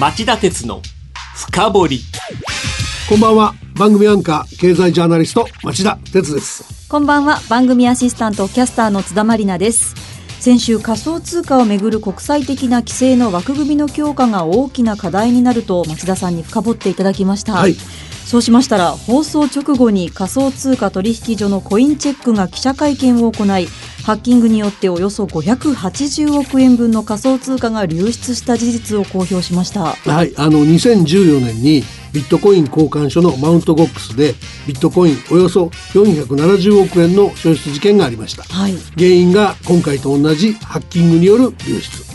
町田鉄の深掘り。こんばんは。番組アンカー経済ジャーナリスト町田鉄です。こんばんは。番組アシスタントキャスターの津田まりなです。先週仮想通貨をめぐる国際的な規制の枠組みの強化が大きな課題になると町田さんに深掘っていただきました、はい。そうしましたら放送直後に仮想通貨取引所のコインチェックが記者会見を行いハッキングによっておよそ580億円分の仮想通貨が流出した事実を公表しました。はいあの2014年にビットコイン交換所のマウントゴックスでビットコインおよそ470億円の消失事件がありました。はい。原因が今回と同じハッキングによる流出。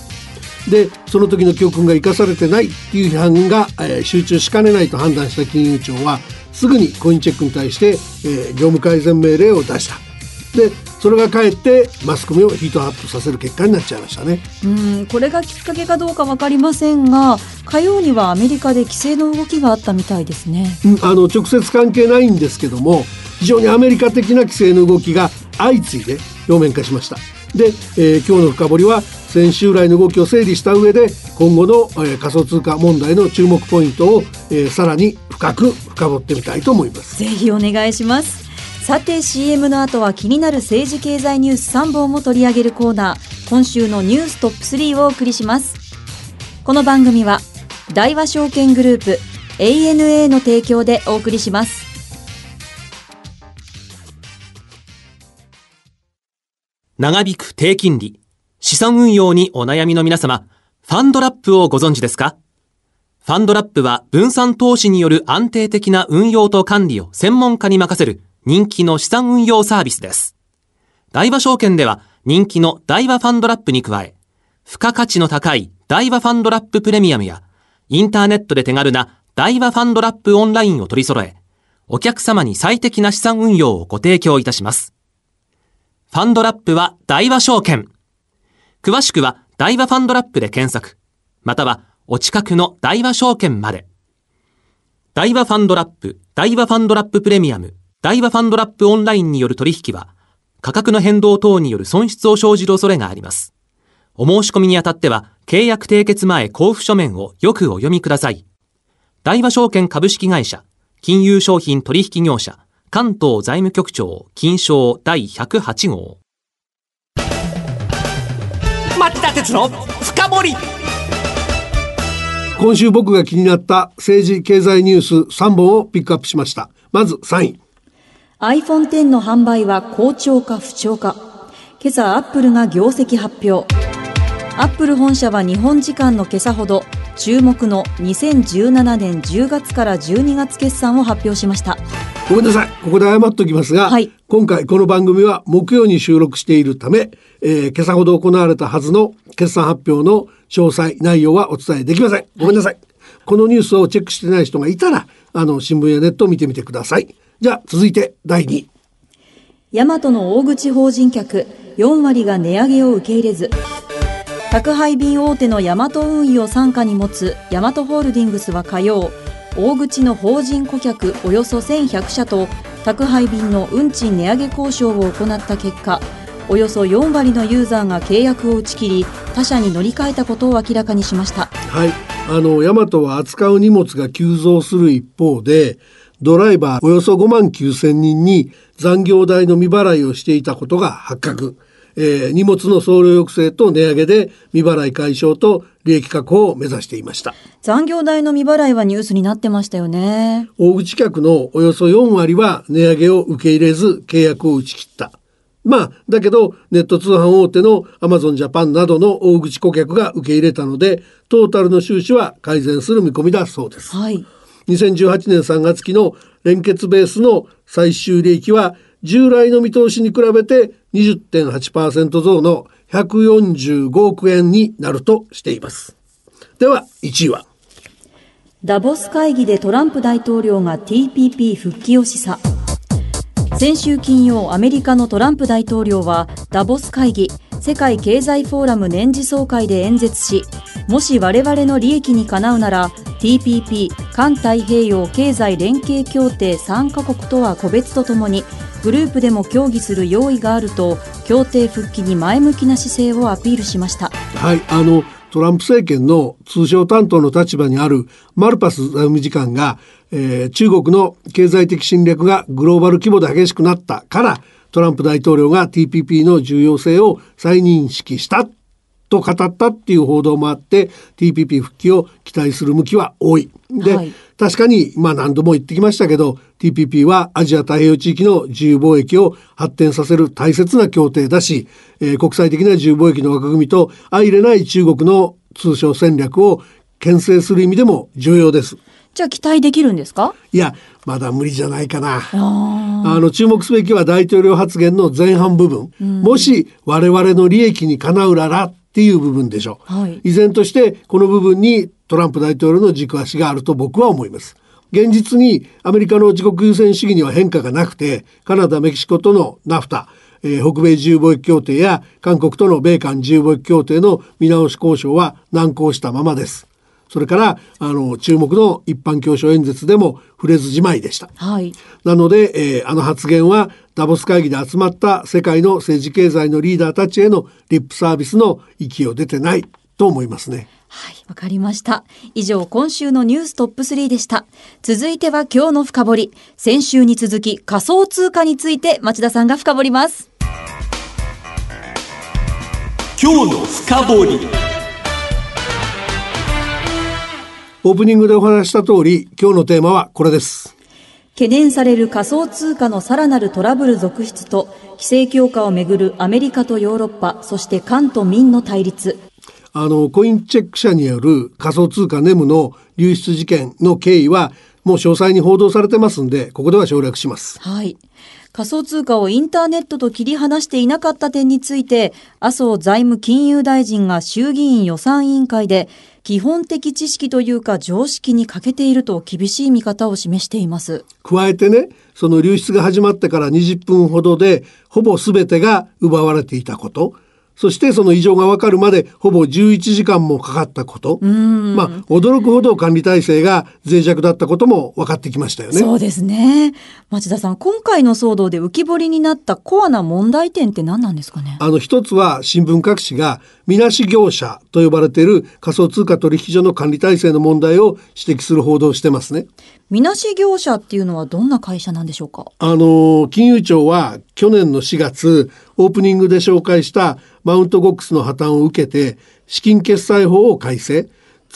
でその時の教訓が生かされてないっていう批判が、えー集中しかねないと判断した金融庁はすぐにコインチェックに対して、えー業務改善命令を出した。でそれがかえってマスコミをヒートアップさせる結果になっちゃいましたね。うんこれがきっかけかどうか分かりませんが火曜にはアメリカで規制の動きがあったみたいですね。うんあの直接関係ないんですけども非常にアメリカ的な規制の動きが相次いで表面化しました。で、えー今日の深掘りは先週来の動きを整理した上で今後の、えー仮想通貨問題の注目ポイントを、えーさらに深く深掘ってみたいと思います。ぜひお願いしますさて CM の後は気になる政治経済ニュース3本も取り上げるコーナー。今週のニューストップ3をお送りします。この番組は大和証券グループ ANA の提供でお送りします。長引く低金利資産運用にお悩みの皆様ファンドラップをご存知ですか？ファンドラップは分散投資による安定的な運用と管理を専門家に任せる人気の資産運用サービスです。大和証券では人気の大和ファンドラップに加え、付加価値の高い大和ファンドラッププレミアムや、インターネットで手軽な大和ファンドラップオンラインを取り揃え、お客様に最適な資産運用をご提供いたします。ファンドラップは大和証券。詳しくは大和ファンドラップで検索。またはお近くの大和証券まで。大和ファンドラップ、大和ファンドラッププレミアム、大和ファンドラップオンラインによる取引は、価格の変動等による損失を生じる恐れがあります。お申し込みにあたっては、契約締結前交付書面をよくお読みください。大和証券株式会社、金融商品取引業者、関東財務局長、金賞第108号。町田鉄の深掘り今週僕が気になった政治経済ニュース3本をピックアップしましたまず3位 iPhone X の販売は好調か不調か。今朝アップルが業績発表。アップル本社は日本時間の今朝ほど注目の2017年10月から12月決算を発表しました。ごめんなさい。ここで謝っておきますが、はい。今回この番組は木曜に収録しているため、えー今朝ほど行われたはずの決算発表の詳細内容はお伝えできません。ごめんなさい、このニュースをチェックしてない人がいたらあの新聞やネットを見てみてくださいじゃあ続いて第2位ヤマトの大口法人客4割が値上げを受け入れず。宅配便大手のヤマト運輸を傘下に持つヤマトホールディングスは火曜大口の法人顧客およそ1100社と宅配便の運賃値上げ交渉を行った結果およそ4割のユーザーが契約を打ち切り他社に乗り換えたことを明らかにしました。はい。あの、ヤマトは扱う荷物が急増する一方で、ドライバーおよそ5万9千人に残業代の未払いをしていたことが発覚。えー荷物の送料抑制と値上げで未払い解消と利益確保を目指していました。残業代の未払いはニュースになってましたよね大口客のおよそ4割は値上げを受け入れず契約を打ち切った。まあ、だけどネット通販大手のアマゾンジャパンなどの大口顧客が受け入れたので、トータルの収支は改善する見込みだそうです。はい2018年3月期の連結ベースの最終利益は従来の見通しに比べて20.8%増の145億円になるとしています。では1位はダボス会議でトランプ大統領が TPP 復帰を示唆先週金曜アメリカのトランプ大統領はダボス会議世界経済フォーラム年次総会で演説しもし我々の利益にかなうなら TPP 環太平洋経済連携協定3カ国とは個別とともにグループでも協議する用意があると協定復帰に前向きな姿勢をアピールしました。はい、あのトランプ政権の通商担当の立場にあるマルパス財務次官が、えー、中国の経済的侵略がグローバル規模で激しくなったからトランプ大統領が TPP の重要性を再認識したと語ったっていう報道もあって TPP 復帰を期待する向きは多い。で、はい、確かにまあ何度も言ってきましたけど TPP はアジア太平洋地域の自由貿易を発展させる大切な協定だし、えー、国際的な自由貿易の枠組みと相入れない中国の通商戦略を牽制する意味でも重要です。じゃあ期待できるんですか？いや、まだ無理じゃないかな。あの、注目すべきは大統領発言の前半部分。うん、もし我々の利益にかなうららっていう部分でしょう、はい、依然としてこの部分にトランプ大統領の軸足があると僕は思います現実にアメリカの自国優先主義には変化がなくてカナダメキシコとのナフタえー、北米自由貿易協定や韓国との米韓自由貿易協定の見直し交渉は難航したままです。それからあの注目の一般教書演説でも触れずじまいでした。はい、なので、えー、あの発言はダボス会議で集まった世界の政治経済のリーダーたちへのリップサービスの息を出てないと思いますね。はい、わかりました。以上、今週のニューストップ3でした。続いては今日の深掘り。先週に続き仮想通貨について町田さんが深掘ります。今日の深掘り。オープニングでお話した通り、今日のテーマはこれです。懸念される仮想通貨のさらなるトラブル続出と、規制強化をめぐるアメリカとヨーロッパ、そして関と民の対立。あの、コインチェック社による仮想通貨ネムの流出事件の経緯は、もう詳細に報道されてますんで、ここでは省略します。はい。仮想通貨をインターネットと切り離していなかった点について、麻生財務金融大臣が衆議院予算委員会で、基本的知識というか常識に欠けていると厳しい見方を示しています。加えてね、その流出が始まってから20分ほどで、ほぼ全てが奪われていたこと。そしてその異常がわかるまでほぼ11時間もかかったこと。まあ、驚くほど管理体制が脆弱だったことも分かってきましたよね。そうですね。町田さん、今回の騒動で浮き彫りになったコアな問題点って何なんですかね？あの、一つは新聞各紙が、みなし業者と呼ばれている仮想通貨取引所の管理体制の問題を指摘する報道をしてますね。みなし業者っていうのはどんな会社なんでしょうか？あの、金融庁は去年の4月、オープニングで紹介したマウントゴックスの破綻を受けて、資金決済法を改正。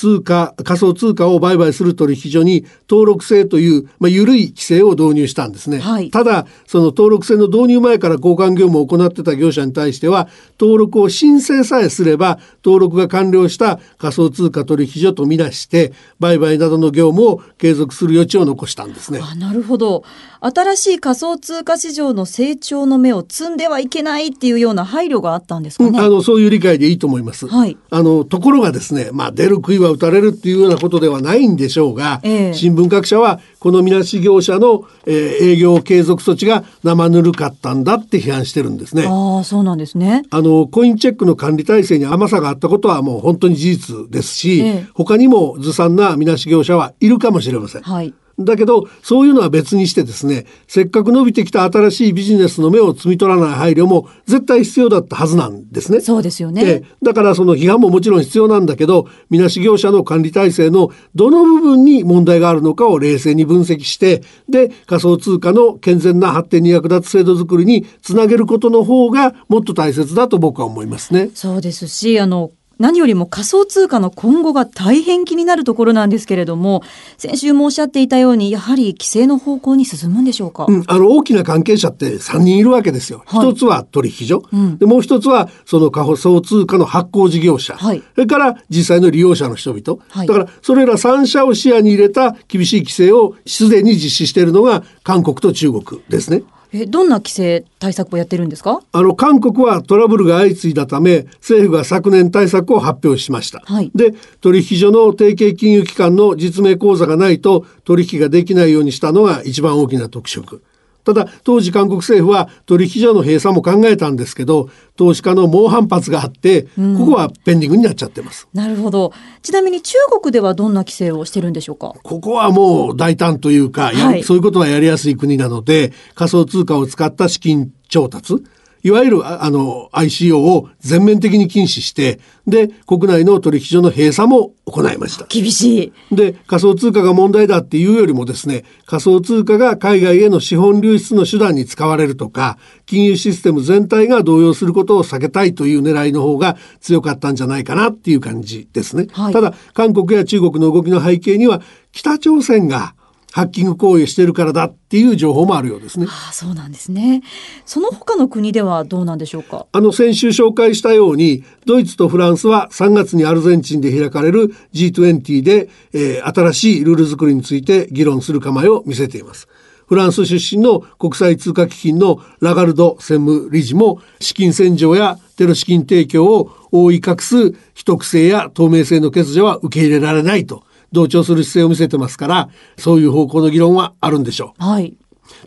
通貨、仮想通貨を売買する取引所に登録制という、まあ、緩い規制を導入したんですね。はい、ただ、その登録制の導入前から交換業務を行ってた業者に対しては、登録を申請さえすれば、登録が完了した仮想通貨取引所とみなして、売買などの業務を継続する余地を残したんですね。あなるほど。新しい仮想通貨市場の成長の目を摘んではいけないっていうような配慮があったんですかね。うん、あの、そういう理解でいいと思います。はい。あの、ところがですね、まあ、出る杭は打たれるっていうようなことではないんでしょうが、えー、新聞各社はこのみなし業者の、えー、営業継続措置が生ぬるかったんだって批判してるんですね。ああ、そうなんですね。あの、コインチェックの管理体制に甘さがあったことはもう本当に事実ですし、えー、他にもずさんなみなし業者はいるかもしれません。はい。だけどそういうのは別にしてですねせっかく伸びてきた新しいビジネスの芽を摘み取らない配慮も絶対必要だったはずなんですね。そうですよね。だからその批判ももちろん必要なんだけどみなし業者の管理体制のどの部分に問題があるのかを冷静に分析してで仮想通貨の健全な発展に役立つ制度づくりにつなげることの方がもっと大切だと僕は思いますね。そうですしあの何よりも仮想通貨の今後が大変気になるところなんですけれども、先週もおっしゃっていたように、やはり規制の方向に進むんでしょうか、うん、あの大きな関係者って3人いるわけですよ。一、はい、つは取引所、うん、でもう一つはその仮想通貨の発行事業者、はい、それから実際の利用者の人々、はい、だからそれら3社を視野に入れた厳しい規制をすでに実施しているのが韓国と中国ですね。えどんな規制対策をやってるんですか？あの韓国はトラブルが相次いだため政府が昨年対策を発表しました、はい、で取引所の提携金融機関の実名口座がないと取引ができないようにしたのが一番大きな特色ただ当時韓国政府は取引所の閉鎖も考えたんですけど投資家の猛反発があって、うん、ここはペンディングになっちゃってます。なるほど。ちなみに中国ではどんな規制をしてるんでしょうか？ここはもう大胆というか、はい、そういうことはやりやすい国なので仮想通貨を使った資金調達いわゆるあの ICO を全面的に禁止してで国内の取引所の閉鎖も行いました。厳しい。で仮想通貨が問題だっていうよりもですね仮想通貨が海外への資本流出の手段に使われるとか金融システム全体が動揺することを避けたいという狙いの方が強かったんじゃないかなっていう感じですね、はい、ただ韓国や中国の動きの背景には北朝鮮がハッキング行為をしているからだっていう情報もあるようですね。ああそうなんですね。その他の国ではどうなんでしょうか？あの先週紹介したように、ドイツとフランスは3月にアルゼンチンで開かれる G20 で、えー、新しいルール作りについて議論する構えを見せています。フランス出身の国際通貨基金のラガルド専務理事も資金洗浄やテロ資金提供を覆い隠す秘匿性や透明性の欠如は受け入れられないと同調する姿勢を見せてますからそういう方向の議論はあるんでしょう。はい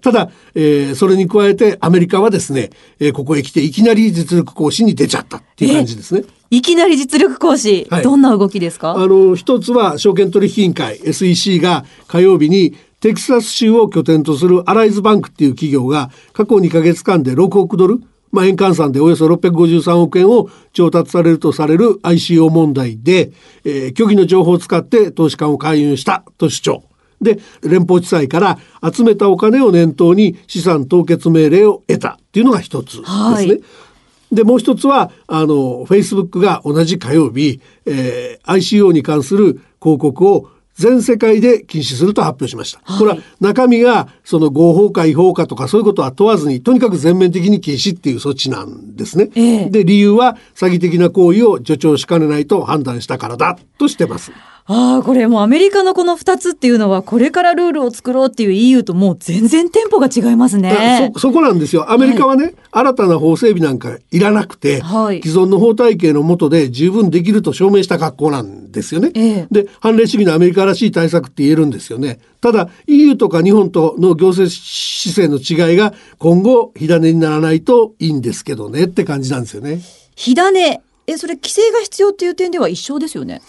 ただ、えー、それに加えてアメリカはですね、えー、ここへ来ていきなり実力行使に出ちゃったっていう感じですね。いきなり実力行使、はい、どんな動きですか？あの一つは証券取引委員会 SEC が火曜日にテキサス州を拠点とするアライズバンクっていう企業が過去2ヶ月間で6億ドルまあ、円換算でおよそ653億円を調達されるとされる ICO 問題で、えー、虚偽の情報を使って投資家を勧誘したと主張。で、連邦地裁から集めたお金を念頭に資産凍結命令を得たっていうのが一つですね。はいでもう一つはあのフェイスブックが同じ火曜日、えー、ICO に関する広告を全世界で禁止すると発表しました。はい、これは中身がその合法か違法かとかそういうことは問わずにとにかく全面的に禁止っていう措置なんですね。えー、で理由は詐欺的な行為を助長しかねないと判断したからだとしてます。ああ、これもうアメリカのこの2つっていうのは、これからルールを作ろうっていう EU ともう全然テンポが違いますね。そ、そこなんですよ。アメリカはね、はい、新たな法整備なんかいらなくて、はい、既存の法体系の下で十分できると証明した格好なんですよね。ええ、で、判例主義のアメリカらしい対策って言えるんですよね。ただ、EU とか日本との行政姿勢の違いが今後火種にならないといいんですけどねって感じなんですよね。火種え、それ規制が必要っていう点では一緒ですよね。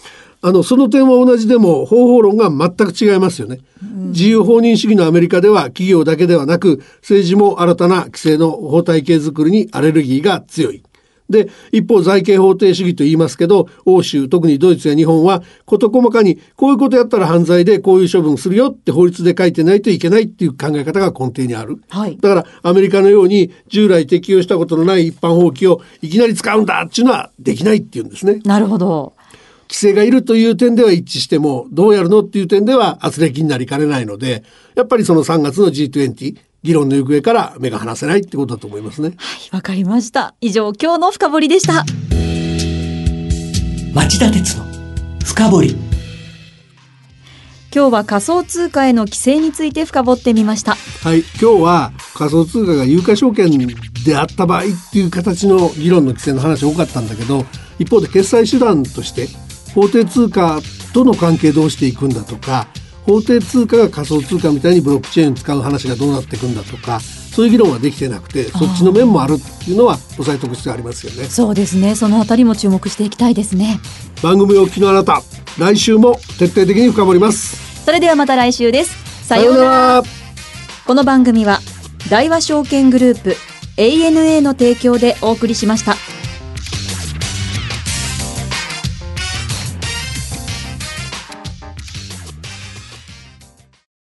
あのその点は同じでも方法論が全く違いますよね、うん、自由放任主義のアメリカでは企業だけではなく政治も新たな規制の法体系づくりにアレルギーが強い。で一方財形法定主義と言いますけど欧州特にドイツや日本は事細かにこういうことやったら犯罪でこういう処分するよって法律で書いてないといけないっていう考え方が根底にある、はい、だからアメリカのように従来適用したことのない一般法規をいきなり使うんだっていうのはできないっていうんですね。なるほど規制がいるという点では一致してもどうやるのっていう点では圧力になりかねないのでやっぱりその3月の G20 議論の行方から目が離せないってことだと思いますね。はいわかりました。以上今日の深掘りでした。町田鉄の深掘り。今日は仮想通貨への規制について深掘ってみました。はい今日は仮想通貨が有価証券であった場合っていう形の議論の規制の話多かったんだけど一方で決済手段として法定通貨との関係どうしていくんだとか法定通貨が仮想通貨みたいにブロックチェーン使う話がどうなっていくんだとかそういう議論はできてなくてそっちの面もあるっていうのは押さえておく必要ありますよね。そうですね。そのあたりも注目していきたいですね。番組をお聞きのあなた来週も徹底的に深掘ります。それではまた来週です。さようなら。この番組は大和証券グループ ANA の提供でお送りしました。